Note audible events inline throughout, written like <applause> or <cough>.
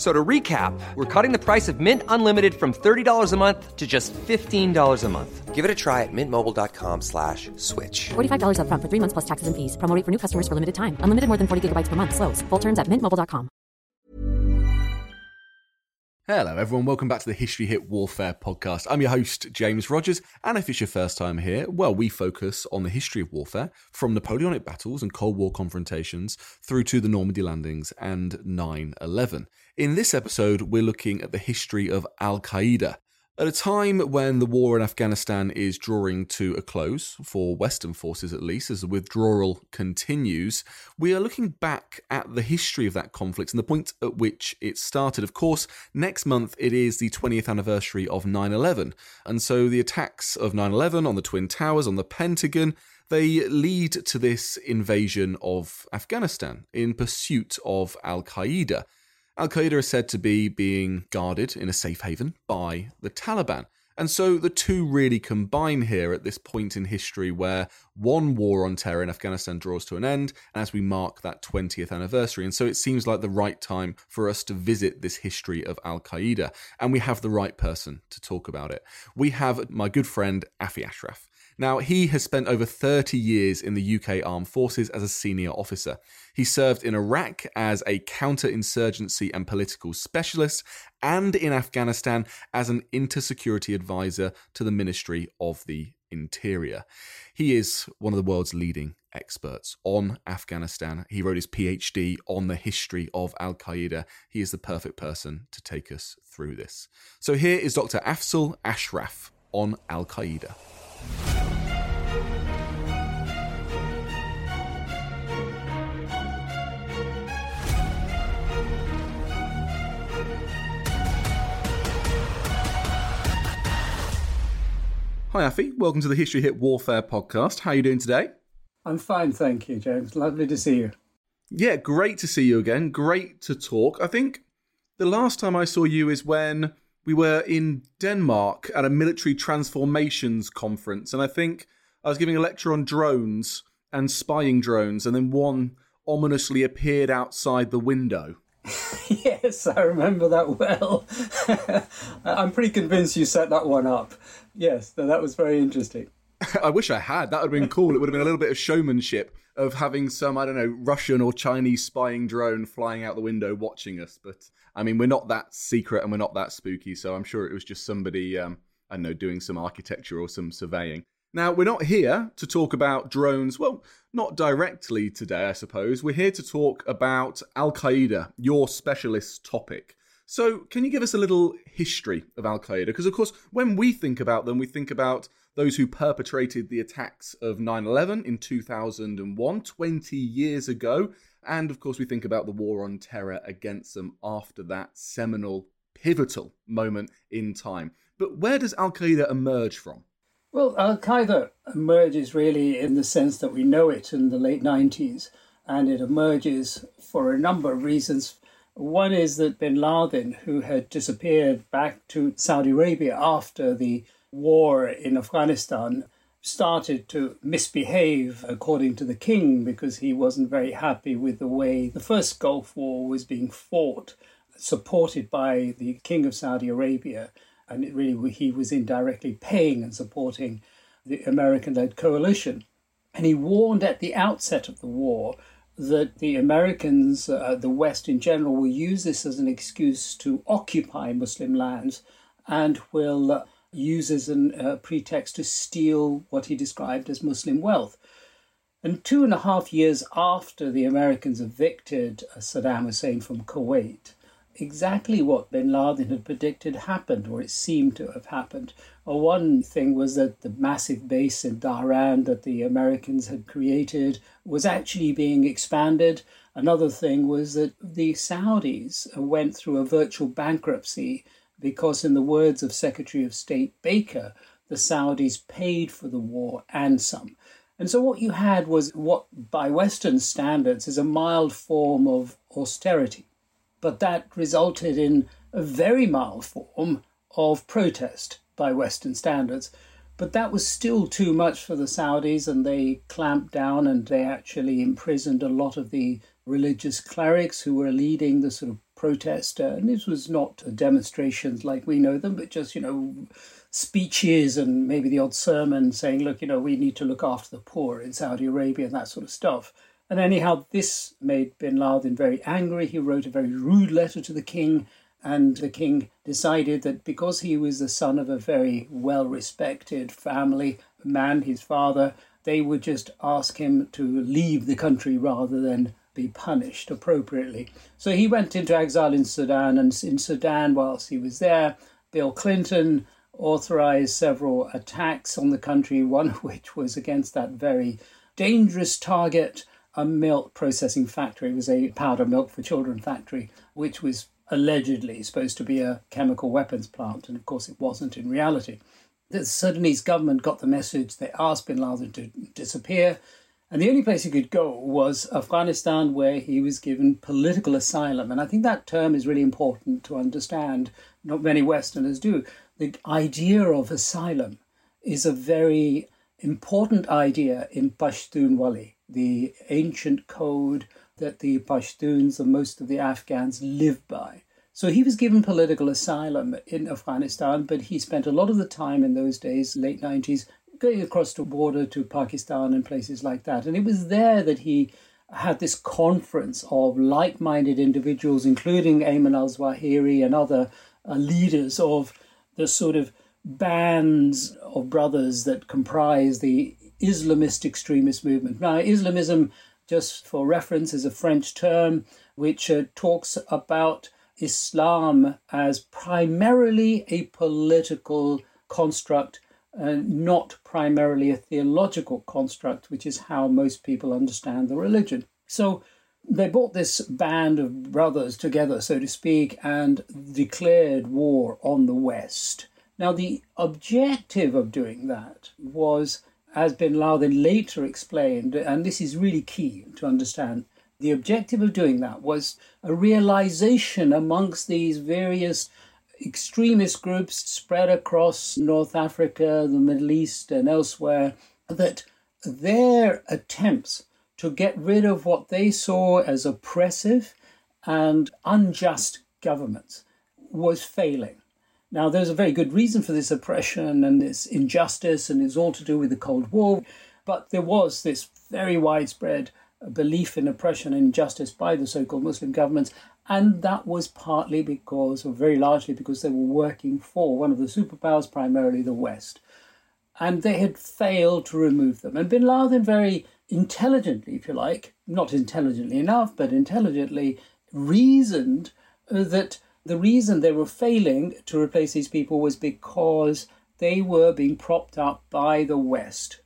So to recap, we're cutting the price of Mint Unlimited from $30 a month to just $15 a month. Give it a try at mintmobile.com slash switch. $45 up front for three months plus taxes and fees. Promo rate for new customers for limited time. Unlimited more than 40 gigabytes per month. Slows. Full terms at mintmobile.com. Hello, everyone. Welcome back to the History Hit Warfare podcast. I'm your host, James Rogers. And if it's your first time here, well, we focus on the history of warfare from Napoleonic battles and Cold War confrontations through to the Normandy landings and 9 11. In this episode, we're looking at the history of Al Qaeda. At a time when the war in Afghanistan is drawing to a close, for Western forces at least, as the withdrawal continues, we are looking back at the history of that conflict and the point at which it started. Of course, next month it is the 20th anniversary of 9 11, and so the attacks of 9 11 on the Twin Towers, on the Pentagon, they lead to this invasion of Afghanistan in pursuit of Al Qaeda. Al Qaeda is said to be being guarded in a safe haven by the Taliban. And so the two really combine here at this point in history where one war on terror in Afghanistan draws to an end as we mark that 20th anniversary. And so it seems like the right time for us to visit this history of Al Qaeda. And we have the right person to talk about it. We have my good friend Afi Ashraf. Now, he has spent over 30 years in the UK Armed Forces as a senior officer. He served in Iraq as a counterinsurgency and political specialist, and in Afghanistan as an intersecurity advisor to the Ministry of the Interior. He is one of the world's leading experts on Afghanistan. He wrote his PhD on the history of Al Qaeda. He is the perfect person to take us through this. So here is Dr. Afzal Ashraf on Al Qaeda. Hi, Afi. Welcome to the History Hit Warfare podcast. How are you doing today? I'm fine, thank you, James. Lovely to see you. Yeah, great to see you again. Great to talk. I think the last time I saw you is when we were in Denmark at a military transformations conference, and I think I was giving a lecture on drones and spying drones, and then one ominously appeared outside the window. <laughs> yes, <laughs> I remember that well. <laughs> I'm pretty convinced you set that one up. Yes, that was very interesting. <laughs> I wish I had. That would have been cool. It would have been a little bit of showmanship of having some, I don't know, Russian or Chinese spying drone flying out the window watching us. But I mean, we're not that secret and we're not that spooky. So I'm sure it was just somebody, um, I don't know, doing some architecture or some surveying. Now, we're not here to talk about drones. Well, not directly today, I suppose. We're here to talk about Al Qaeda, your specialist topic. So, can you give us a little history of Al Qaeda? Because, of course, when we think about them, we think about those who perpetrated the attacks of 9 11 in 2001, 20 years ago. And, of course, we think about the war on terror against them after that seminal, pivotal moment in time. But where does Al Qaeda emerge from? Well, Al Qaeda emerges really in the sense that we know it in the late 90s, and it emerges for a number of reasons. One is that bin Laden, who had disappeared back to Saudi Arabia after the war in Afghanistan, started to misbehave according to the king because he wasn't very happy with the way the first Gulf War was being fought, supported by the king of Saudi Arabia and it really he was indirectly paying and supporting the American led coalition. And he warned at the outset of the war that the Americans, uh, the West in general, will use this as an excuse to occupy Muslim lands and will uh, use as a uh, pretext to steal what he described as Muslim wealth. And two and a half years after the Americans evicted uh, Saddam Hussein from Kuwait, exactly what bin Laden had predicted happened, or it seemed to have happened. Uh, one thing was that the massive base in Dhahran that the Americans had created was actually being expanded. Another thing was that the Saudis went through a virtual bankruptcy because, in the words of Secretary of State Baker, the Saudis paid for the war and some. And so, what you had was what, by Western standards, is a mild form of austerity. But that resulted in a very mild form of protest by Western standards. But that was still too much for the Saudis, and they clamped down and they actually imprisoned a lot of the religious clerics who were leading the sort of protest. Uh, and this was not demonstrations like we know them, but just, you know, speeches and maybe the odd sermon saying, look, you know, we need to look after the poor in Saudi Arabia and that sort of stuff. And anyhow, this made bin Laden very angry. He wrote a very rude letter to the king, and the king decided that because he was the son of a very well respected family man, his father, they would just ask him to leave the country rather than be punished appropriately. So he went into exile in Sudan, and in Sudan, whilst he was there, Bill Clinton authorized several attacks on the country, one of which was against that very dangerous target, a milk processing factory. It was a powder milk for children factory, which was allegedly supposed to be a chemical weapons plant, and of course it wasn't in reality. The Sudanese government got the message, they asked bin Laden to disappear. And the only place he could go was Afghanistan, where he was given political asylum. And I think that term is really important to understand. Not many Westerners do. The idea of asylum is a very important idea in Pashtunwali, the ancient code that the Pashtuns and most of the Afghans live by. So he was given political asylum in Afghanistan, but he spent a lot of the time in those days, late 90s, going across the border to Pakistan and places like that. And it was there that he had this conference of like minded individuals, including Ayman al Zawahiri and other uh, leaders of the sort of bands of brothers that comprise the Islamist extremist movement. Now, Islamism, just for reference, is a French term which uh, talks about Islam as primarily a political construct uh, not primarily a theological construct, which is how most people understand the religion. So they brought this band of brothers together, so to speak, and declared war on the West. Now, the objective of doing that was, as bin Laden later explained, and this is really key to understand, the objective of doing that was a realization amongst these various extremist groups spread across North Africa, the Middle East, and elsewhere that their attempts to get rid of what they saw as oppressive and unjust governments was failing. Now, there's a very good reason for this oppression and this injustice, and it's all to do with the Cold War. But there was this very widespread belief in oppression and injustice by the so called Muslim governments, and that was partly because, or very largely because, they were working for one of the superpowers, primarily the West. And they had failed to remove them. And bin Laden very intelligently, if you like, not intelligently enough, but intelligently reasoned that the reason they were failing to replace these people was because they were being propped up by the West.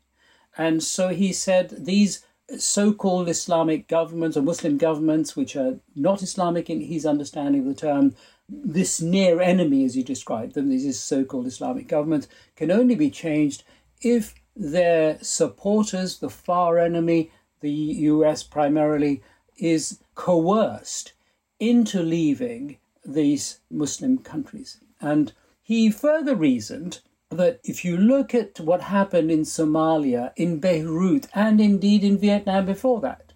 And so he said these so-called Islamic governments or Muslim governments, which are not Islamic in his understanding of the term, this near enemy, as you described them, these so-called Islamic governments, can only be changed if their supporters, the far enemy, the US primarily, is coerced into leaving these Muslim countries. And he further reasoned that if you look at what happened in Somalia, in Beirut, and indeed in Vietnam before that,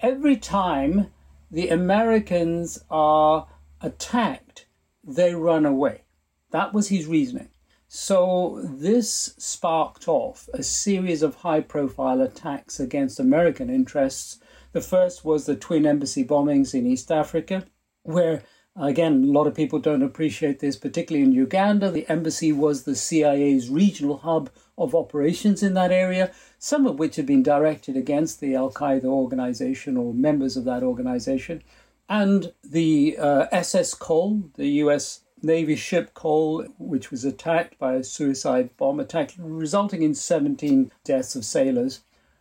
every time the Americans are attacked, they run away. That was his reasoning. So this sparked off a series of high profile attacks against American interests. The first was the twin embassy bombings in East Africa, where Again, a lot of people don't appreciate this, particularly in Uganda. The embassy was the CIA's regional hub of operations in that area, some of which had been directed against the Al Qaeda organization or members of that organization. And the uh, SS Cole, the US Navy ship Cole, which was attacked by a suicide bomb attack, resulting in 17 deaths of sailors.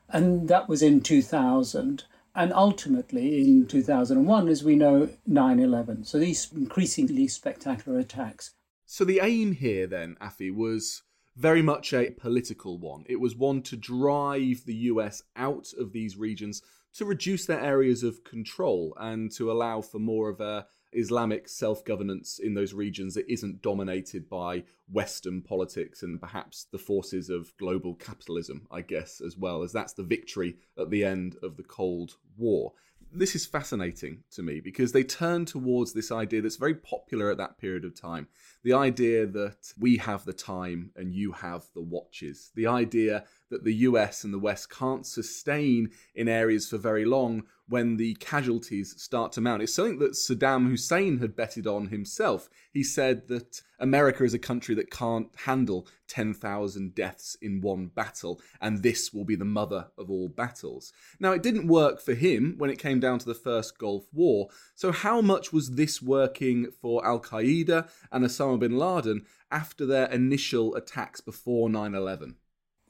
And that was in 2000 and ultimately in 2001, as we know, 9 11. So these increasingly spectacular attacks. So the aim here, then, Afi, was very much a political one. It was one to drive the US out of these regions to reduce their areas of control and to allow for more of a Islamic self governance in those regions that isn't dominated by Western politics and perhaps the forces of global capitalism, I guess, as well, as that's the victory at the end of the Cold War. This is fascinating to me because they turn towards this idea that's very popular at that period of time the idea that we have the time and you have the watches, the idea that the US and the West can't sustain in areas for very long when the casualties start to mount. It's something that Saddam Hussein had betted on himself. He said that America is a country that can't handle 10,000 deaths in one battle, and this will be the mother of all battles. Now, it didn't work for him when it came down to the first Gulf War, so how much was this working for Al Qaeda and Osama bin Laden after their initial attacks before 9 11?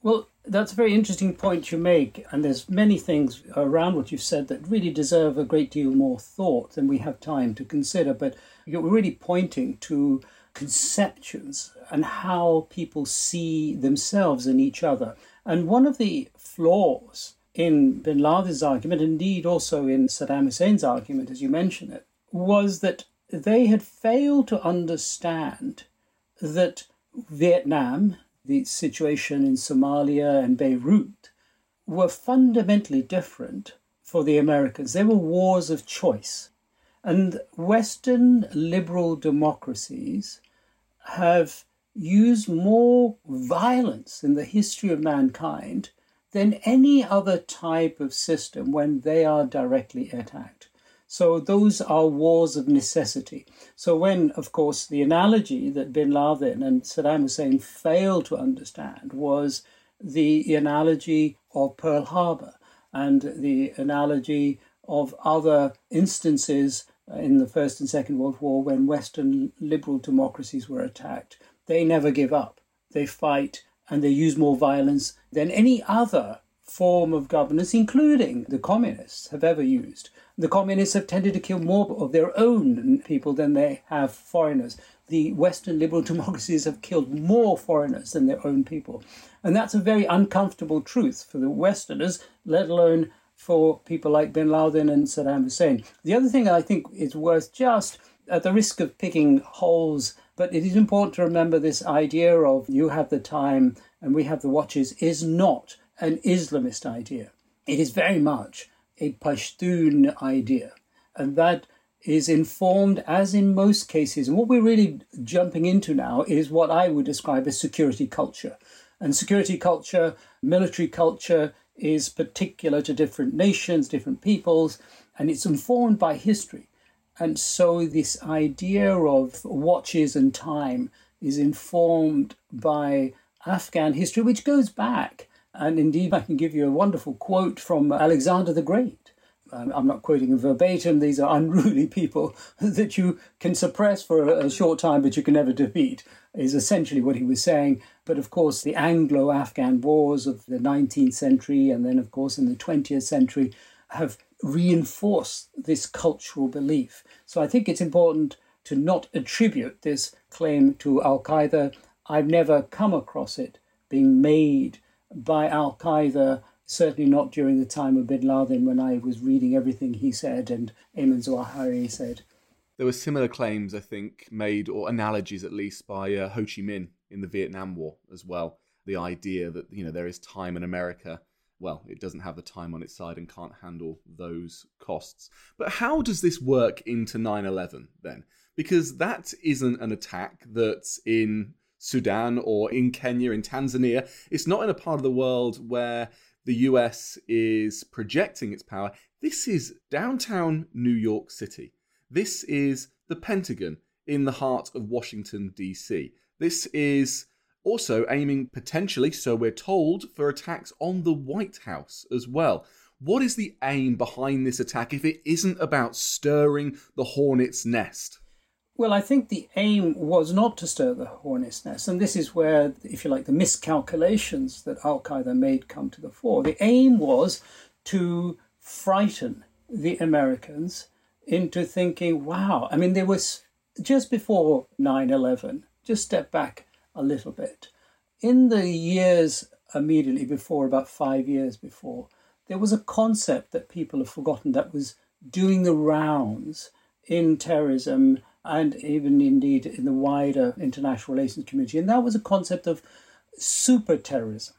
Well, that's a very interesting point you make, and there's many things around what you've said that really deserve a great deal more thought than we have time to consider. But you're really pointing to conceptions and how people see themselves and each other. And one of the flaws in bin Laden's argument, indeed also in Saddam Hussein's argument, as you mention it, was that they had failed to understand that Vietnam the situation in Somalia and Beirut were fundamentally different for the Americans. They were wars of choice. And Western liberal democracies have used more violence in the history of mankind than any other type of system when they are directly attacked. So those are wars of necessity. So when, of course, the analogy that bin Laden and Saddam Hussein failed to understand was the analogy of Pearl Harbor and the analogy of other instances in the First and Second World War when Western liberal democracies were attacked. They never give up. They fight and they use more violence than any other form of governance, including the communists, have ever used. The communists have tended to kill more of their own people than they have foreigners. The Western liberal <laughs> democracies have killed more foreigners than their own people. And that's a very uncomfortable truth for the Westerners, let alone for people like bin Laden and Saddam Hussein. The other thing I think is worth just, at the risk of picking holes, but it is important to remember this idea of you have the time and we have the watches is not an Islamist idea. It is very much a Pashtun idea. And that is informed, as in most cases, and what we're really jumping into now is what I would describe as security culture. And security culture, military culture, is particular to different nations, different peoples, and it's informed by history. And so, this idea of watches and time is informed by Afghan history, which goes back and indeed, I can give you a wonderful quote from Alexander the Great. Um, I'm not quoting verbatim, these are <laughs> unruly people <laughs> that you can suppress for a short time, but you can never defeat, is essentially what he was saying. But of course, the Anglo Afghan wars of the 19th century and then, of course, in the 20th century have reinforced this cultural belief. So I think it's important to not attribute this claim to Al Qaeda. I've never come across it being made by Al Qaeda, certainly not during the time of bin Laden when I was reading everything he said and Ayman Zawahiri said. There were similar claims, I think, made, or analogies at least, by uh, Ho Chi Minh in the Vietnam War as well. The idea that, you know, there is time in America. Well, it doesn't have the time on its side and can't handle those costs. But how does this work into 9 11 then? Because that isn't an attack that's in Sudan or in Kenya, in Tanzania. It's not in a part of the world where the US is projecting its power. This is downtown New York City. This is the Pentagon in the heart of Washington, D.C. This is also aiming potentially, so we're told, for attacks on the White House as well. What is the aim behind this attack if it isn't about stirring the hornet's nest? Well, I think the aim was not to stir the hornet's nest, and this is where, if you like, the miscalculations that Al Qaeda made come to the fore. The aim was to frighten the Americans into thinking, wow, I mean, there was just before 9 11, just step back a little bit. In the years immediately before, about five years before, there was a concept that people have forgotten that was doing the rounds in terrorism and even indeed in the wider international relations community. And that was a concept of super terrorism.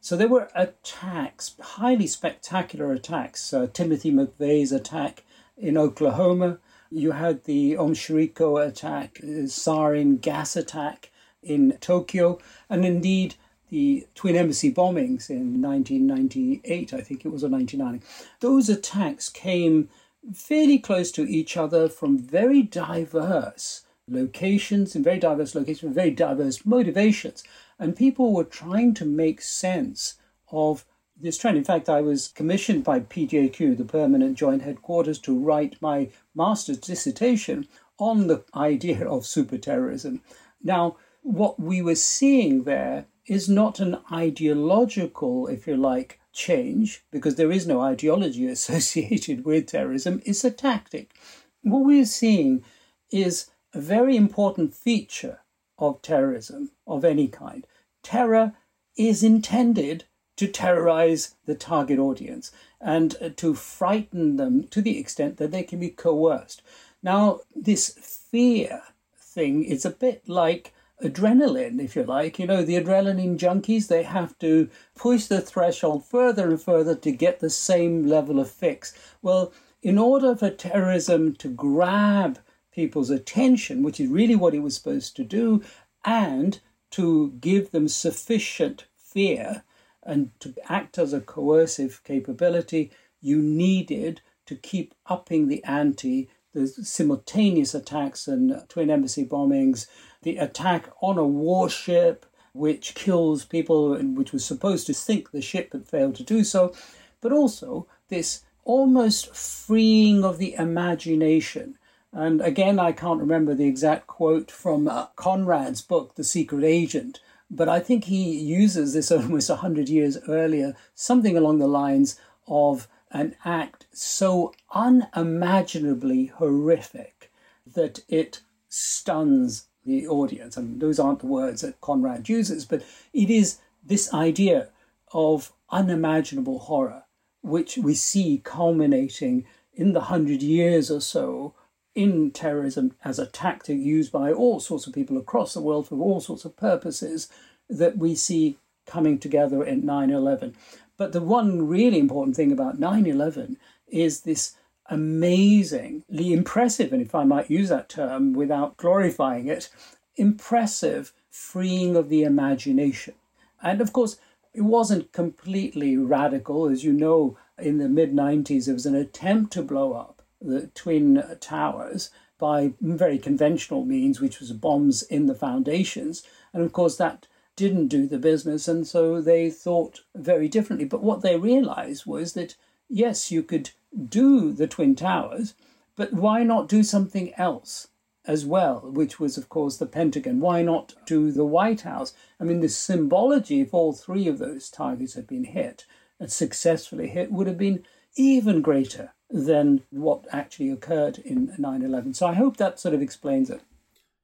So there were attacks, highly spectacular attacks. Uh, Timothy McVeigh's attack in Oklahoma. You had the Aum Shinrikyo attack, the sarin gas attack in Tokyo, and indeed the Twin Embassy bombings in 1998, I think it was, or 1990. Those attacks came fairly close to each other from very diverse locations, in very diverse locations, with very diverse motivations. And people were trying to make sense of this trend. In fact, I was commissioned by PJQ, the Permanent Joint Headquarters, to write my master's dissertation on the idea of super terrorism. Now, what we were seeing there is not an ideological, if you like, change, because there is no ideology <laughs> associated with terrorism, it's a tactic. What we're seeing is a very important feature of terrorism of any kind. Terror is intended to terrorize the target audience and uh, to frighten them to the extent that they can be coerced. Now, this fear thing is a bit like adrenaline, if you like. You know, the adrenaline junkies, they have to push the threshold further and further to get the same level of fix. Well, in order for terrorism to grab people's attention, which is really what it was supposed to do, and to give them sufficient fear and to act as a coercive capability, you needed to keep upping the ante. The simultaneous attacks and twin embassy bombings, the attack on a warship, which kills people and which was supposed to sink the ship but failed to do so, but also this almost freeing of the imagination. And again, I can't remember the exact quote from uh, Conrad's book, The Secret Agent, but I think he uses this <laughs> almost 100 years earlier, something along the lines of an act so unimaginably horrific that it stuns the audience. And those aren't the words that Conrad uses, but it is this idea of unimaginable horror, which we see culminating in the hundred years or so in terrorism as a tactic used by all sorts of people across the world for all sorts of purposes that we see coming together in 9 11. But the one really important thing about 9 11 is this amazingly impressive, and if I might use that term without glorifying it, impressive freeing of the imagination. And of course, it wasn't completely radical. As you know, in the mid 90s, there was an attempt to blow up the Twin Towers by very conventional means, which was bombs in the foundations. And of course, that didn't do the business, and so they thought very differently. But what they realized was that yes, you could do the Twin Towers, but why not do something else as well, which was, of course, the Pentagon? Why not do the White House? I mean, the symbology, if all three of those targets had been hit and successfully hit, would have been even greater than what actually occurred in 9 11. So I hope that sort of explains it.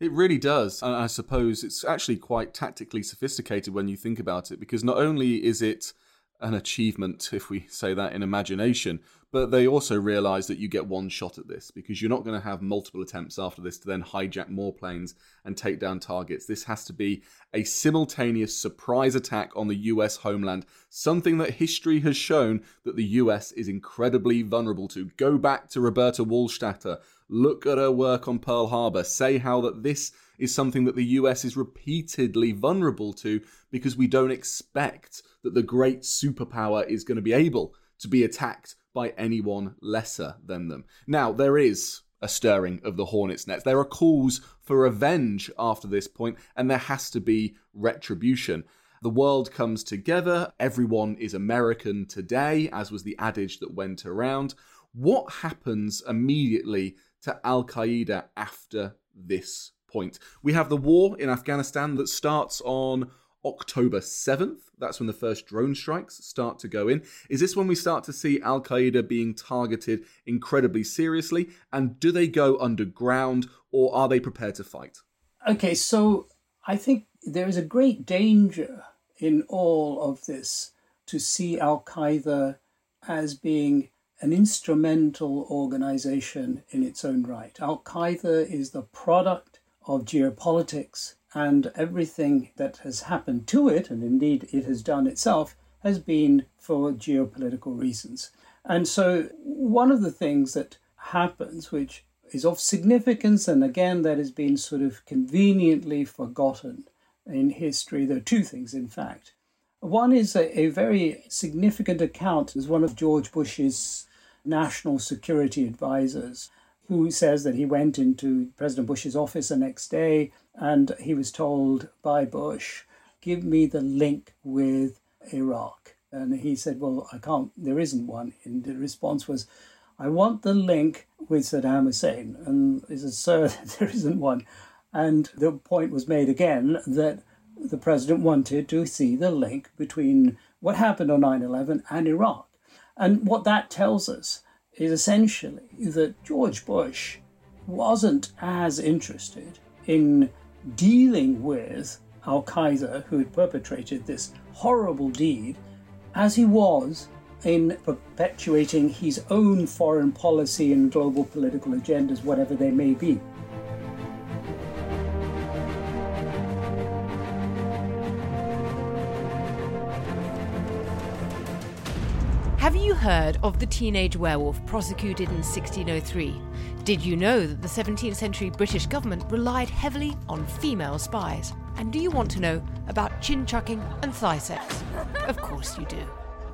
It really does. And I suppose it's actually quite tactically sophisticated when you think about it, because not only is it an achievement, if we say that in imagination. But they also realize that you get one shot at this because you're not going to have multiple attempts after this to then hijack more planes and take down targets. This has to be a simultaneous surprise attack on the US homeland, something that history has shown that the US is incredibly vulnerable to. Go back to Roberta Wohlstetter, look at her work on Pearl Harbor, say how that this is something that the US is repeatedly vulnerable to because we don't expect that the great superpower is going to be able to be attacked by anyone lesser than them. Now, there is a stirring of the hornet's nest. There are calls for revenge after this point, and there has to be retribution. The world comes together, everyone is American today, as was the adage that went around. What happens immediately to Al Qaeda after this point? We have the war in Afghanistan that starts on October 7th. That's when the first drone strikes start to go in. Is this when we start to see Al Qaeda being targeted incredibly seriously? And do they go underground or are they prepared to fight? Okay, so I think there is a great danger in all of this to see Al Qaeda as being an instrumental organization in its own right. Al Qaeda is the product of geopolitics and everything that has happened to it, and indeed it has done itself, has been for geopolitical reasons. And so, one of the things that happens, which is of significance, and again, that has been sort of conveniently forgotten in history, there are two things, in fact. One is a, a very significant account, as one of George Bush's national security advisors who says that he went into President Bush's office the next day and he was told by Bush, Give me the link with Iraq. And he said, Well, I can't, there isn't one. And the response was, I want the link with Saddam Hussein. And he said, Sir, <laughs> there isn't one. And the point was made again that the president wanted to see the link between what happened on 9 11 and Iraq. And what that tells us is essentially that George Bush wasn't as interested in dealing with Al Qaeda, who had perpetrated this horrible deed, as he was in perpetuating his own foreign policy and global political agendas, whatever they may be. Heard of the teenage werewolf prosecuted in 1603? Did you know that the 17th century British government relied heavily on female spies? And do you want to know about chin chucking and thigh sex? Of course you do.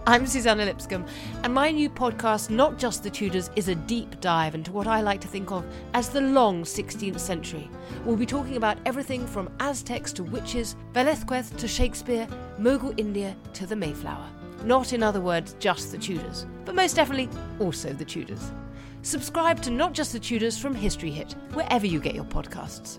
I'm Suzannah Lipscomb, and my new podcast, Not Just the Tudors, is a deep dive into what I like to think of as the long 16th century. We'll be talking about everything from Aztecs to witches, Velazquez to Shakespeare, Mughal India to the Mayflower. Not, in other words, just the Tudors, but most definitely also the Tudors. Subscribe to Not Just the Tudors from History Hit, wherever you get your podcasts.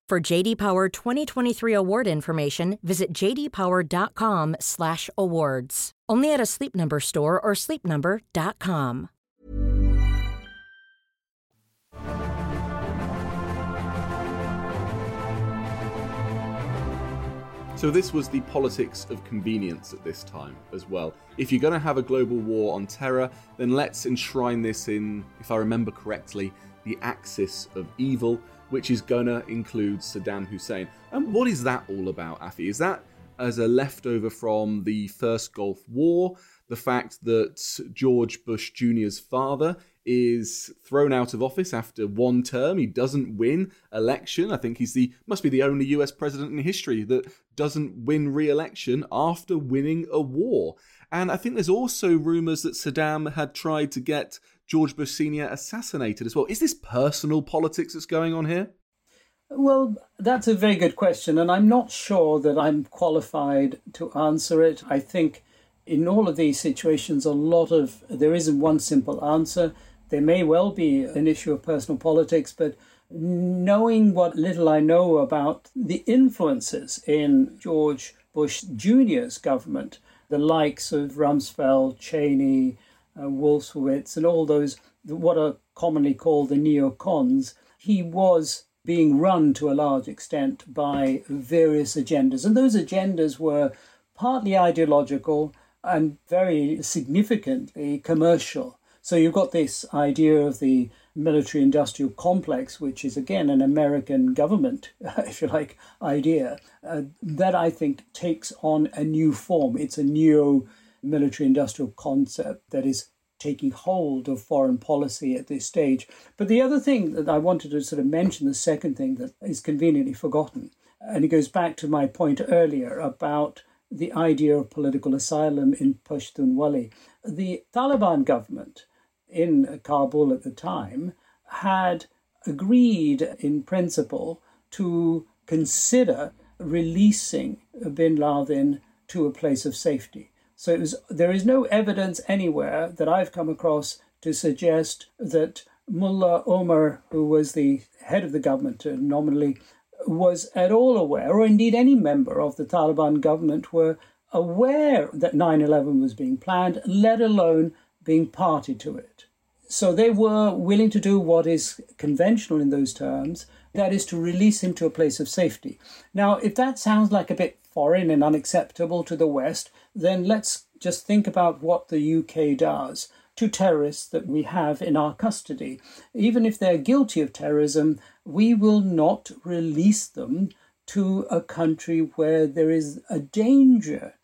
For JD Power 2023 award information, visit jdpower.com/awards. Only at a Sleep Number store or sleepnumber.com. So this was the politics of convenience at this time as well. If you're going to have a global war on terror, then let's enshrine this in, if I remember correctly, the axis of evil, which is to include Saddam Hussein. And what is that all about, Afi? Is that as a leftover from the first Gulf War. The fact that George Bush Jr.'s father is thrown out of office after one term. He doesn't win election. I think he's the must be the only US president in history that doesn't win re-election after winning a war. And I think there's also rumors that Saddam had tried to get George Bush Sr. assassinated as well. Is this personal politics that's going on here? Well, that's a very good question, and I'm not sure that I'm qualified to answer it. I think in all of these situations, a lot of there isn't one simple answer. There may well be an issue of personal politics, but knowing what little I know about the influences in George Bush Jr.'s government, the likes of Rumsfeld, Cheney, uh, Wolfowitz, and all those, what are commonly called the neocons, he was being run to a large extent by various agendas. And those agendas were partly ideological and very significantly commercial. So you've got this idea of the military industrial complex, which is again an American government, <laughs> if you like, idea, uh, that I think takes on a new form. It's a neo military industrial concept that is taking hold of foreign policy at this stage. But the other thing that I wanted to sort of mention, the second thing that is conveniently forgotten, and it goes back to my point earlier about the idea of political asylum in Pashtunwali. The Taliban government in Kabul at the time had agreed in principle to consider releasing bin Laden to a place of safety. So was, there is no evidence anywhere that I've come across to suggest that Mullah Omar, who was the head of the government uh, nominally, was at all aware, or indeed any member of the Taliban government were aware that 9 11 was being planned, let alone being party to it. So they were willing to do what is conventional in those terms, that is to release him to a place of safety. Now, if that sounds like a bit foreign and unacceptable to the West, then let's just think about what the UK does to terrorists that we have in our custody. Even if they're guilty of terrorism, we will not release them to a country where there is a danger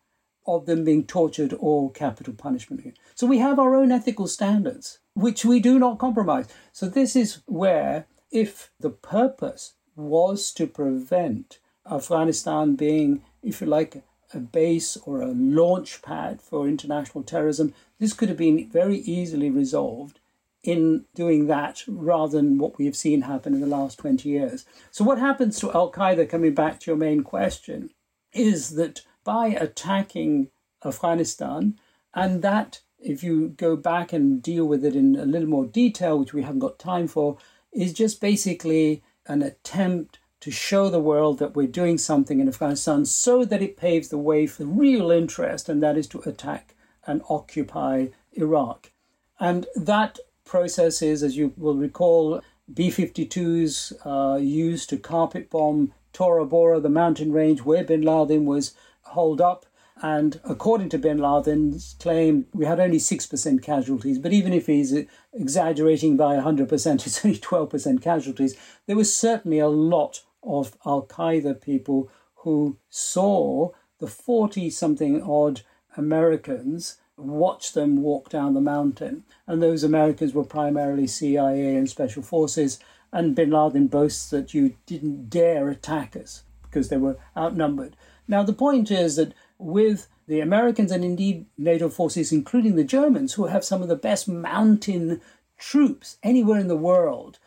of them being tortured or capital punishment. So we have our own ethical standards, which we do not compromise. So this is where, if the purpose was to prevent Afghanistan being, if you like, a base or a launch pad for international terrorism, this could have been very easily resolved in doing that rather than what we have seen happen in the last 20 years. So, what happens to Al Qaeda, coming back to your main question, is that by attacking Afghanistan, and that, if you go back and deal with it in a little more detail, which we haven't got time for, is just basically an attempt to show the world that we're doing something in Afghanistan so that it paves the way for real interest, and that is to attack and occupy Iraq. And that process is, as you will recall, B 52s uh, used to carpet bomb Tora Bora, the mountain range where bin Laden was holed up. And according to bin Laden's claim, we had only 6% casualties. But even if he's exaggerating by 100%, <laughs> it's only 12% casualties. There was certainly a lot of Al Qaeda people who saw the 40 something odd Americans watch them walk down the mountain. And those Americans were primarily CIA and special forces. And bin Laden boasts that you didn't dare attack us because they were outnumbered. Now, the point is that with the Americans and indeed NATO forces, including the Germans, who have some of the best mountain troops anywhere in the world,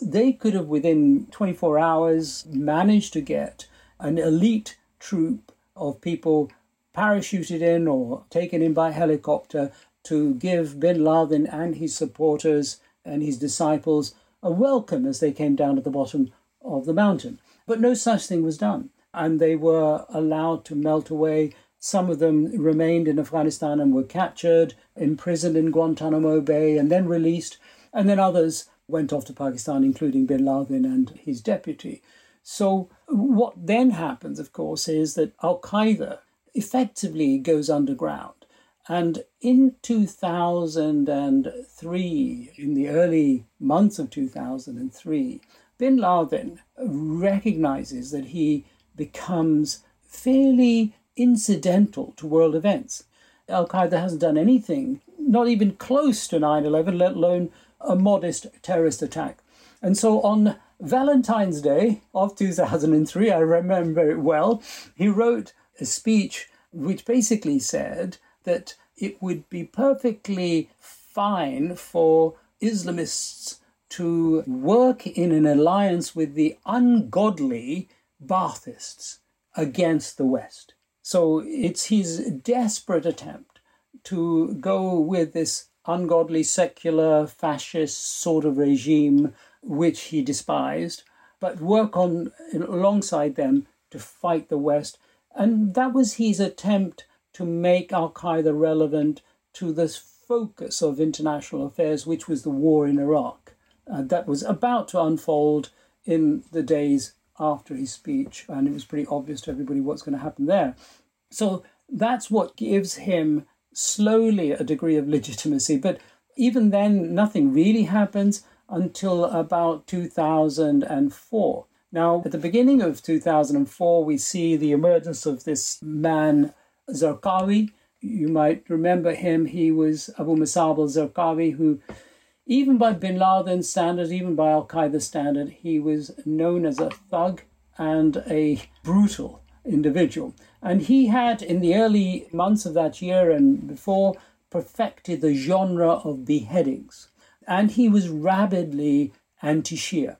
they could have within 24 hours managed to get an elite troop of people parachuted in or taken in by helicopter to give bin Laden and his supporters and his disciples a welcome as they came down to the bottom of the mountain. But no such thing was done and they were allowed to melt away. Some of them remained in Afghanistan and were captured, imprisoned in Guantanamo Bay, and then released. And then others went off to Pakistan, including bin Laden and his deputy. So, what then happens, of course, is that Al Qaeda effectively goes underground. And in 2003, in the early months of 2003, bin Laden recognizes that he becomes fairly incidental to world events. Al Qaeda hasn't done anything, not even close to 9 11, let alone a modest terrorist attack. And so on Valentine's Day of 2003, I remember it well, he wrote a speech which basically said that it would be perfectly fine for Islamists to work in an alliance with the ungodly Baathists against the West. So it's his desperate attempt to go with this ungodly, secular, fascist sort of regime which he despised, but work on alongside them to fight the West. And that was his attempt to make Al Qaeda relevant to this focus of international affairs, which was the war in Iraq. Uh, that was about to unfold in the days after his speech, and it was pretty obvious to everybody what's going to happen there. So that's what gives him slowly a degree of legitimacy. But even then, nothing really happens until about 2004. Now, at the beginning of 2004, we see the emergence of this man, Zarqawi. You might remember him. He was Abu Musab al Zarqawi, who, even by bin Laden standards, even by Al Qaeda standard, he was known as a thug and a brutal individual. And he had, in the early months of that year and before, perfected the genre of beheadings and he was rabidly anti Shia.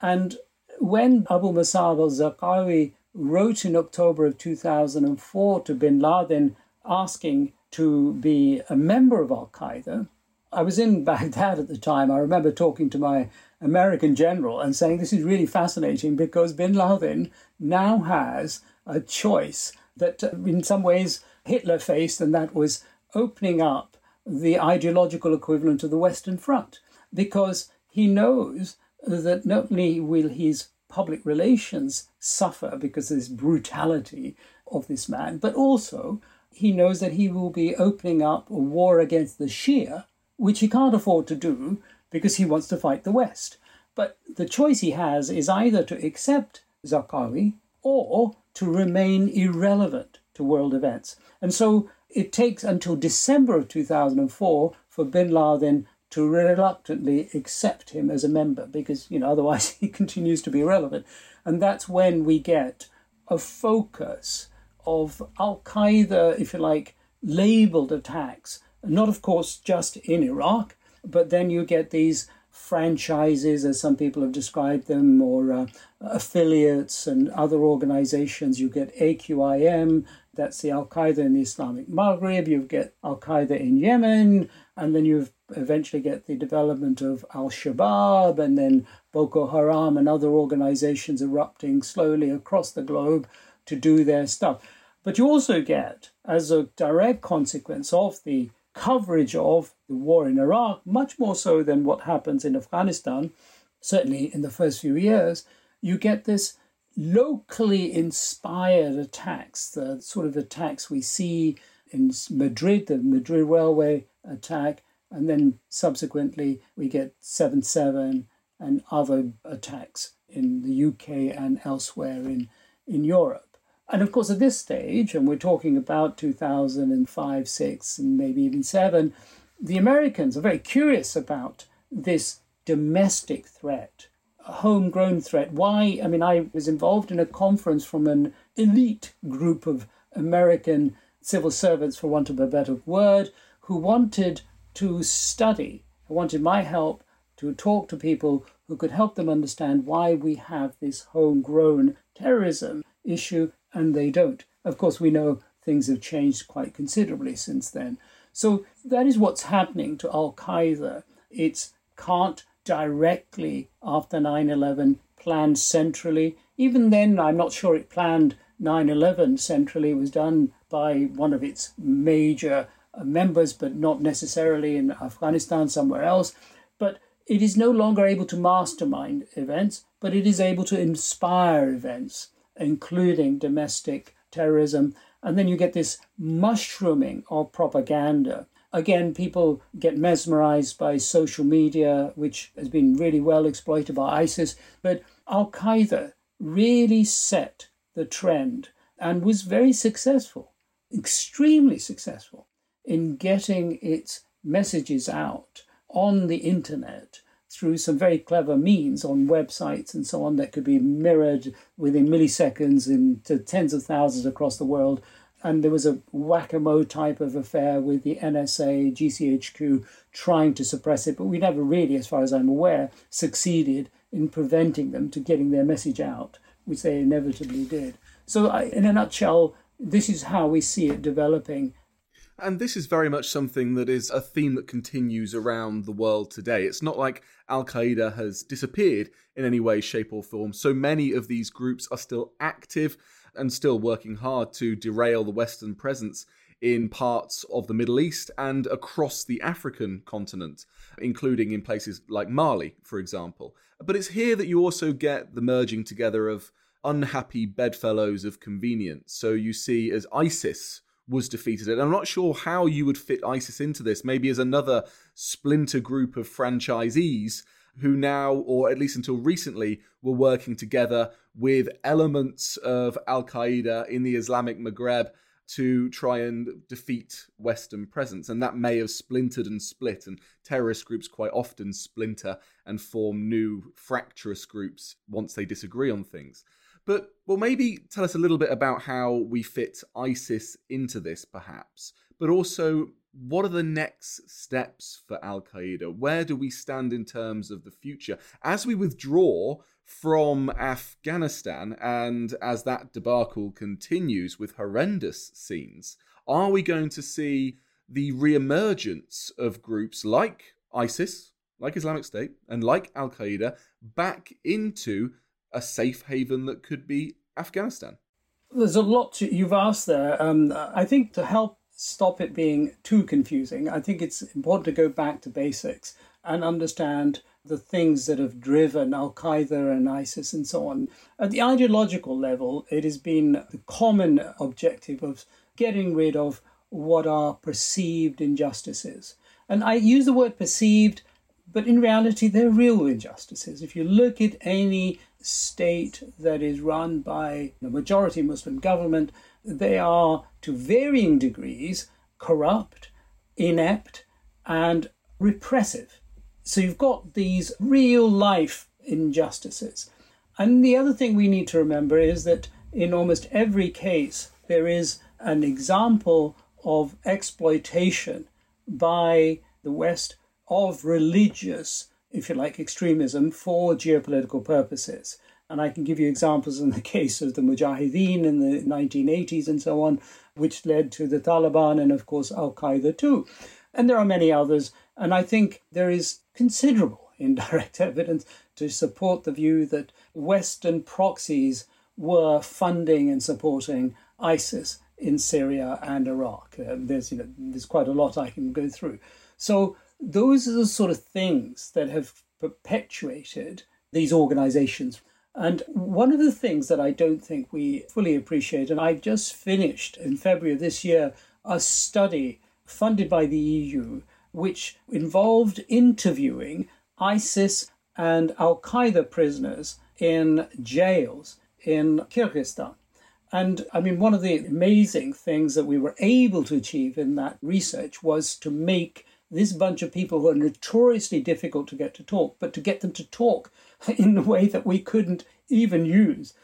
And when Abu Musab al Zarqawi wrote in October of 2004 to bin Laden asking to be a member of Al Qaeda, I was in Baghdad at the time. I remember talking to my American general and saying, This is really fascinating because bin Laden now has a choice that, uh, in some ways, Hitler faced, and that was opening up the ideological equivalent of the Western Front because he knows that not only will his public relations suffer because of this brutality of this man, but also he knows that he will be opening up a war against the Shia, which he can't afford to do because he wants to fight the West. But the choice he has is either to accept Zarqawi or to remain irrelevant to world events. And so it takes until December of 2004 for bin Laden to reluctantly accept him as a member because, you know, otherwise <laughs> he continues to be irrelevant. And that's when we get a focus of Al Qaeda, if you like, labeled attacks, not, of course, just in Iraq, but then you get these franchises, as some people have described them, or uh, affiliates and other organizations. You get AQIM, that's the Al Qaeda in the Islamic Maghreb, you get Al Qaeda in Yemen, and then you eventually get the development of Al Shabaab, and then Boko Haram and other organizations erupting slowly across the globe to do their stuff. But you also get, as a direct consequence of the coverage of the war in Iraq, much more so than what happens in Afghanistan, certainly in the first few years, you get this locally inspired attacks, the sort of attacks we see in Madrid, the Madrid railway attack, and then subsequently we get 7 7 and other attacks in the UK and elsewhere in, in Europe. And of course, at this stage, and we're talking about 2005, 6, and maybe even 7, the Americans are very curious about this domestic threat, a homegrown threat. Why? I mean, I was involved in a conference from an elite group of American civil servants, for want of a better word, who wanted to study, who wanted my help to talk to people who could help them understand why we have this homegrown terrorism issue and they don't. Of course, we know things have changed quite considerably since then. So that is what's happening to Al Qaeda. It can't directly, after 9 11, plan centrally. Even then, I'm not sure it planned 9 11 centrally. It was done by one of its major uh, members, but not necessarily in Afghanistan, somewhere else. But it is no longer able to mastermind events, but it is able to inspire events including domestic terrorism. And then you get this mushrooming of propaganda. Again, people get mesmerized by social media, which has been really well exploited by ISIS. But Al Qaeda really set the trend and was very successful, extremely successful in getting its messages out on the internet through some very clever means on websites and so on that could be mirrored within milliseconds into tens of thousands across the world. And there was a whack-a-mole type of affair with the NSA, GCHQ trying to suppress it, but we never really, as far as I'm aware, succeeded in preventing them to getting their message out, which they inevitably did. So, I, in a nutshell, this is how we see it developing and this is very much something that is a theme that continues around the world today. It's not like Al Qaeda has disappeared in any way, shape, or form. So many of these groups are still active and still working hard to derail the Western presence in parts of the Middle East and across the African continent, including in places like Mali, for example. But it's here that you also get the merging together of unhappy bedfellows of convenience. So you see, as ISIS was defeated. And I'm not sure how you would fit ISIS into this, maybe as another splinter group of franchisees who now, or at least until recently, were working together with elements of Al Qaeda in the Islamic Maghreb to try and defeat Western presence. And that may have splintered and split. And terrorist groups quite often splinter and form new fractious groups once they disagree on things. But well, maybe tell us a little bit about how we fit ISIS into this, perhaps, but also what are the next steps for Al Qaeda? Where do we stand in terms of the future as we withdraw from Afghanistan and as that debacle continues with horrendous scenes? Are we going to see the re-emergence of groups like ISIS, like Islamic State, and like Al Qaeda back into a safe haven that could be Afghanistan? There's a lot to, you've asked there. Um, I think to help stop it being too confusing, I think it's important to go back to basics and understand the things that have driven Al Qaeda and ISIS and so on. At the ideological level, it has been the common objective of getting rid of what are perceived injustices. And I use the word perceived, but in reality, they're real injustices. If you look at any state that is run by a majority Muslim government, they are to varying degrees corrupt, inept, and repressive. So you've got these real life injustices. And the other thing we need to remember is that in almost every case, there is an example of exploitation by the West of religious if you like, extremism for geopolitical purposes. And I can give you examples in the <laughs> case of the Mujahideen in the 1980s and so on, which led to the Taliban and, of course, Al Qaeda too. And there are many others. And I think there is considerable <laughs> indirect evidence to support the view that Western proxies were funding and supporting ISIS in Syria and Iraq. Uh, there's, you know, there's quite a lot I can go through. So those are the sort of things that have perpetuated these organizations. And one of the things that I don't think we fully appreciate, and I just finished in February of this year a study funded by the EU, which involved interviewing ISIS and Al Qaeda prisoners in jails in Kyrgyzstan. And I mean, one of the amazing things that we were able to achieve in that research was to make this bunch of people who are notoriously difficult to get to talk, but to get them to talk <laughs> in a way that we couldn't even use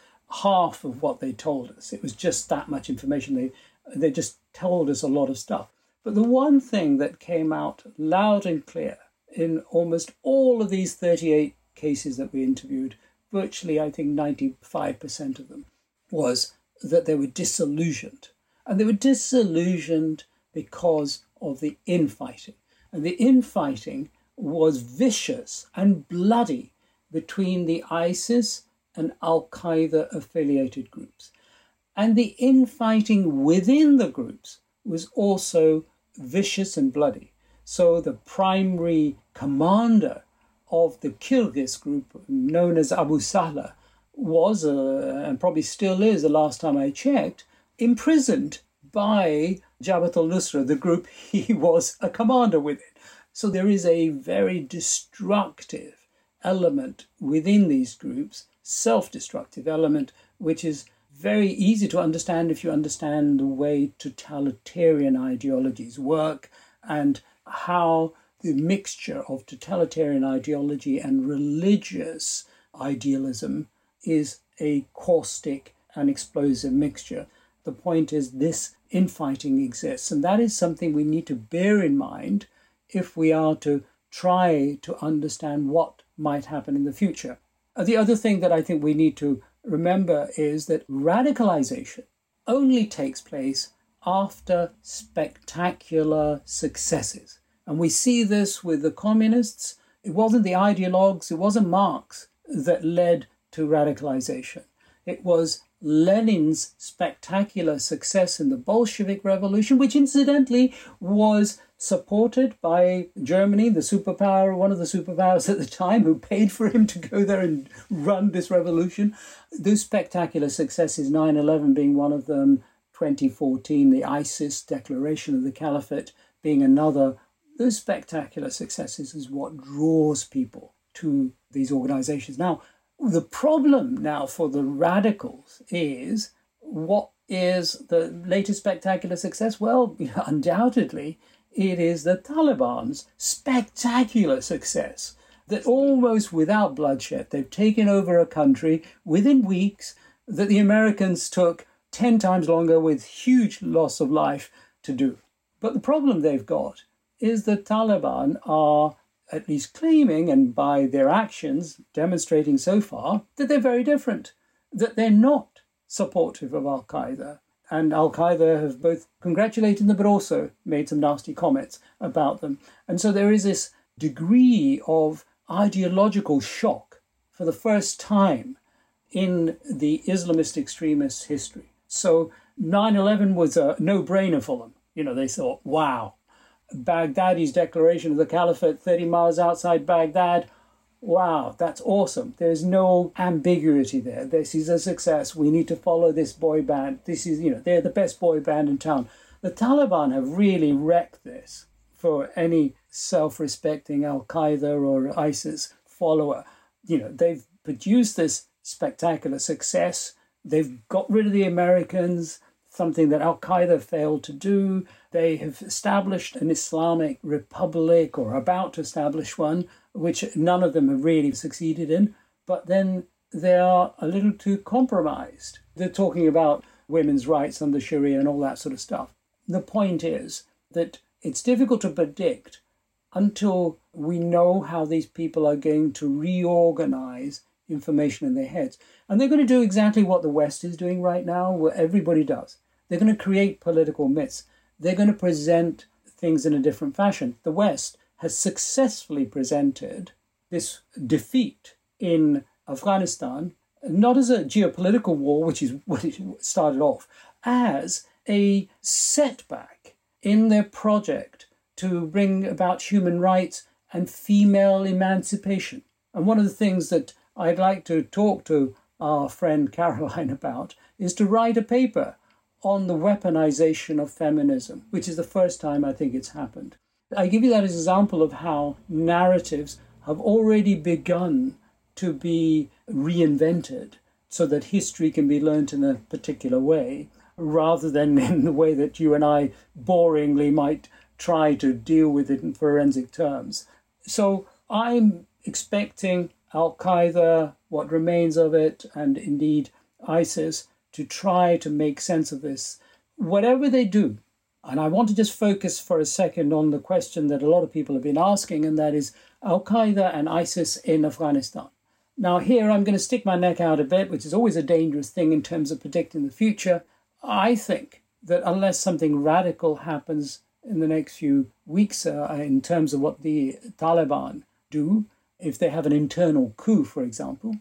half of what they told us. It was just that much information. They they just told us a lot of stuff. But the one thing that came out loud and clear in almost all of these 38 cases that we interviewed, virtually I think 95% of them, was that they were disillusioned. And they were disillusioned because of the infighting. The infighting was vicious and bloody between the ISIS and Al Qaeda affiliated groups. And the infighting within the groups was also vicious and bloody. So the primary commander of the Kyrgyz group, known as Abu Salah, was, uh, and probably still is, the last time I checked, imprisoned by Jabhat al Nusra, the group he <laughs> was a commander within. So there is a very destructive element within these groups, self destructive element, which is very easy to understand if you understand the way totalitarian ideologies work and how the mixture of totalitarian ideology and religious idealism is a caustic and explosive mixture. The point is, this infighting exists, and that is something we need to bear in mind if we are to try to understand what might happen in the future. Uh, the other thing that I think we need to remember is that radicalization only takes place after spectacular successes. And we see this with the communists. It wasn't the ideologues, it wasn't Marx that led to radicalization. It was Lenin's spectacular success in the Bolshevik Revolution, which incidentally was supported by Germany, the superpower, one of the superpowers at the time, who paid for him to go there and run this revolution. Those spectacular successes, 9 11 being one of them, 2014, the ISIS declaration of the caliphate being another. Those spectacular successes is what draws people to these organizations. Now, the problem now for the radicals is what is the latest spectacular success? Well, <laughs> undoubtedly, it is the Taliban's spectacular success that almost without bloodshed, they've taken over a country within weeks that the Americans took 10 times longer with huge loss of life to do. But the problem they've got is the Taliban are at least claiming, and by their actions demonstrating so far, that they're very different, that they're not supportive of Al Qaeda. And Al Qaeda have both congratulated them but also made some nasty comments about them. And so there is this degree of ideological shock for the first time in the Islamist extremist history. So 9 11 was a no brainer for them. You know, they thought, wow, Baghdadi's declaration of the caliphate 30 miles outside Baghdad. Wow, that's awesome. There's no ambiguity there. This is a success. We need to follow this boy band. This is, you know, they're the best boy band in town. The Taliban have really wrecked this for any self respecting Al Qaeda or ISIS follower. You know, they've produced this spectacular success. They've got rid of the Americans something that Al Qaeda failed to do. They have established an Islamic republic or about to establish one, which none of them have really succeeded in. But then they are a little too compromised. They're talking about women's rights under Sharia and all that sort of stuff. The point is that it's difficult to predict until we know how these people are going to reorganize information in their heads. And they're going to do exactly what the West is doing right now, what everybody does. They're going to create political myths. They're going to present things in a different fashion. The West has successfully presented this defeat in Afghanistan not as a geopolitical war, which is what it started off, as a setback in their project to bring about human rights and female emancipation. And one of the things that I'd like to talk to our friend Caroline <laughs> about is to write a paper on the weaponization of feminism, which is the first time I think it's happened. I give you that as an example of how narratives have already begun to be reinvented so that history can be learnt in a particular way rather than in the way that you and I boringly might try to deal with it in forensic terms. So I'm expecting Al Qaeda, what remains of it, and indeed ISIS to try to make sense of this. Whatever they do, and I want to just focus for a second on the question that a lot of people have been asking, and that is Al Qaeda and ISIS in Afghanistan. Now, here I'm going to stick my neck out a bit, which is always a dangerous thing in terms of predicting the future. I think that unless something radical happens in the next few weeks uh, in terms of what the Taliban do, if they have an internal coup, for example,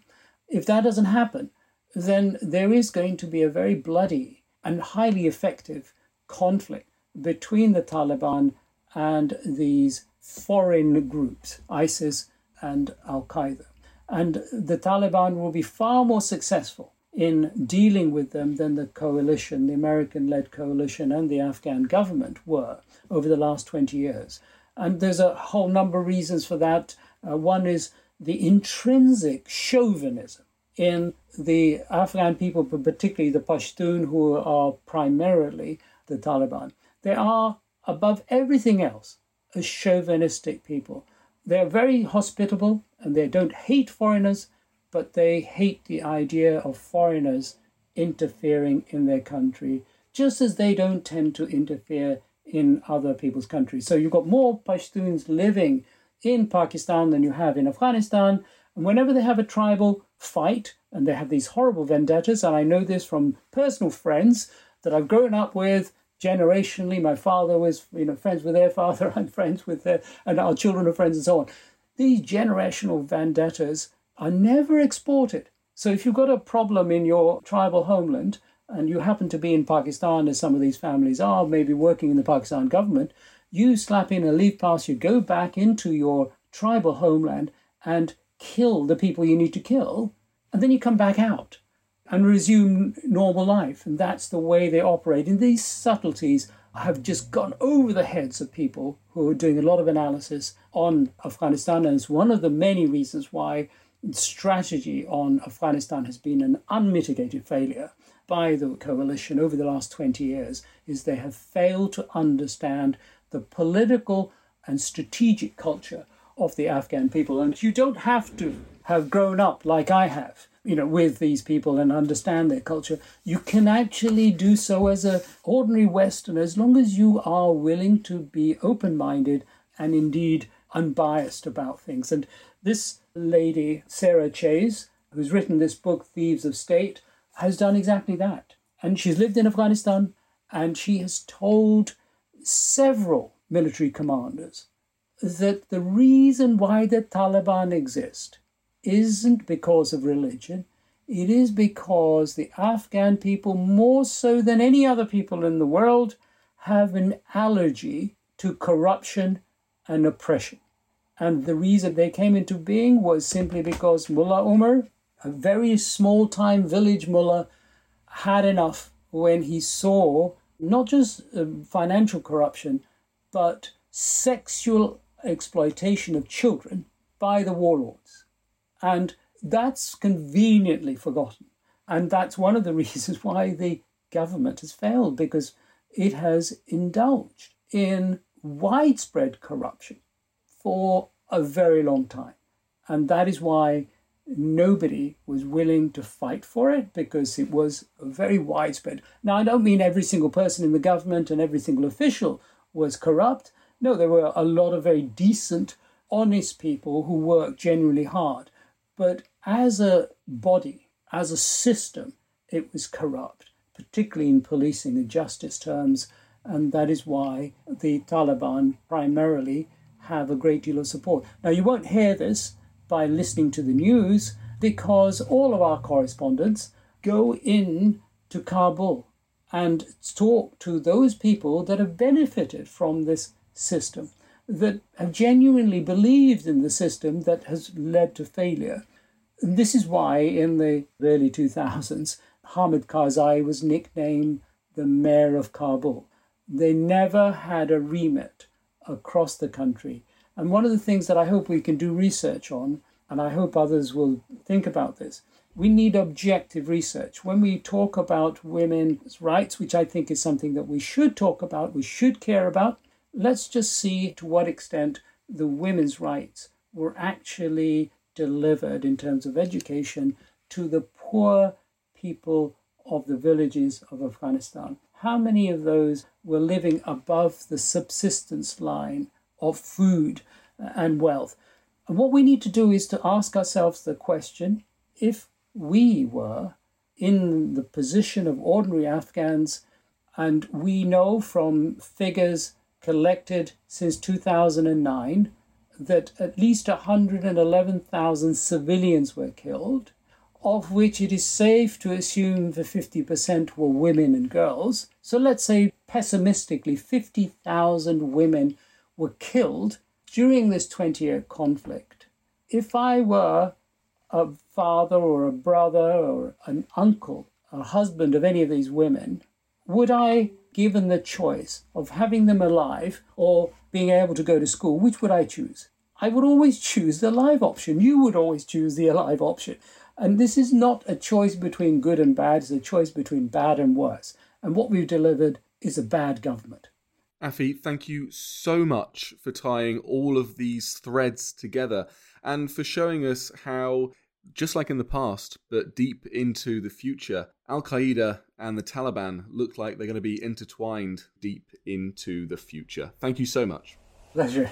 if that doesn't happen, then there is going to be a very bloody and highly effective conflict between the Taliban and these foreign groups, ISIS and Al Qaeda. And the Taliban will be far more successful in dealing with them than the coalition, the American led coalition, and the Afghan government were over the last 20 years. And there's a whole number of reasons for that. Uh, one is the intrinsic chauvinism in the Afghan people, but particularly the Pashtun, who are primarily the Taliban. They are, above everything else, a chauvinistic people. They're very hospitable and they don't hate foreigners, but they hate the idea of foreigners interfering in their country, just as they don't tend to interfere in other people's countries. So you've got more Pashtuns living in Pakistan than you have in Afghanistan. And whenever they have a tribal fight, and they have these horrible vendettas, and I know this from personal friends that I've grown up with generationally. My father was, you know, friends with their father. <laughs> I'm friends with their, and our children are friends, and so on. These generational vendettas are never exported. So if you've got a problem in your tribal homeland, and you happen to be in Pakistan, as some of these families are, maybe working in the Pakistan government, you slap in a leave pass, you go back into your tribal homeland and kill the people you need to kill, and then you come back out and resume normal life. And that's the way they operate. And these subtleties have just gone over the heads of people who are doing a lot of analysis on Afghanistan. And it's one of the many reasons why strategy on Afghanistan has been an unmitigated failure by the coalition over the last 20 years is they have failed to understand the political and strategic culture of the Afghan people. And you don't have to have grown up like I have, you know, with these people and understand their culture. You can actually do so as an ordinary Westerner as long as you are willing to be open minded and indeed unbiased about things. And this lady, Sarah Chayes, who's written this book, Thieves of State, has done exactly that. And she's lived in Afghanistan and she has told several military commanders that the reason why the Taliban exist isn't because of religion, it is because the Afghan people, more so than any other people in the world, have an allergy to corruption and oppression. And the reason they came into being was simply because Mullah Umar, a very small time village mullah, had enough when he saw not just uh, financial corruption, but sexual exploitation of children by the warlords. And that's conveniently forgotten. And that's one of the <laughs> reasons why the government has failed, because it has indulged in widespread corruption for a very long time. And that is why nobody was willing to fight for it because it was very widespread. Now, I don't mean every single person in the government and every single official was corrupt. No, there were a lot of very decent, honest people who worked genuinely hard. But as a body, as a system, it was corrupt, particularly in policing and justice terms. And that is why the Taliban primarily have a great deal of support. Now, you won't hear this by listening to the news because all of our correspondents go in to Kabul and talk to those people that have benefited from this system, that have genuinely believed in the system that has led to failure. And this is why in the early 2000s, Hamid Karzai was nicknamed the mayor of Kabul. They never had a remit across the country and one of the things that I hope we can do research on, and I hope others will think about this, we need objective research. When we talk about women's rights, which I think is something that we should talk about, we should care about, let's just see to what extent the women's rights were actually delivered in terms of education to the poor people of the villages of Afghanistan. How many of those were living above the subsistence line of food uh, and wealth. And what we need to do is to ask ourselves the question if we were in the position of ordinary Afghans, and we know from figures collected since 2009 that at least 111,000 civilians were killed, of which it is safe to assume the 50% were women and girls. So let's say pessimistically 50,000 women were killed during this 20 year conflict. If I were a father or a brother or an uncle, a husband of any of these women, would I, given the choice of having them alive or being able to go to school, which would I choose? I would always choose the alive option. You would always choose the alive option. And this is not a choice between good and bad, it's a choice between bad and worse. And what we've delivered is a bad government. Afi, thank you so much for tying all of these threads together and for showing us how, just like in the past, but deep into the future, Al Qaeda and the Taliban look like they're going to be intertwined deep into the future. Thank you so much. Pleasure.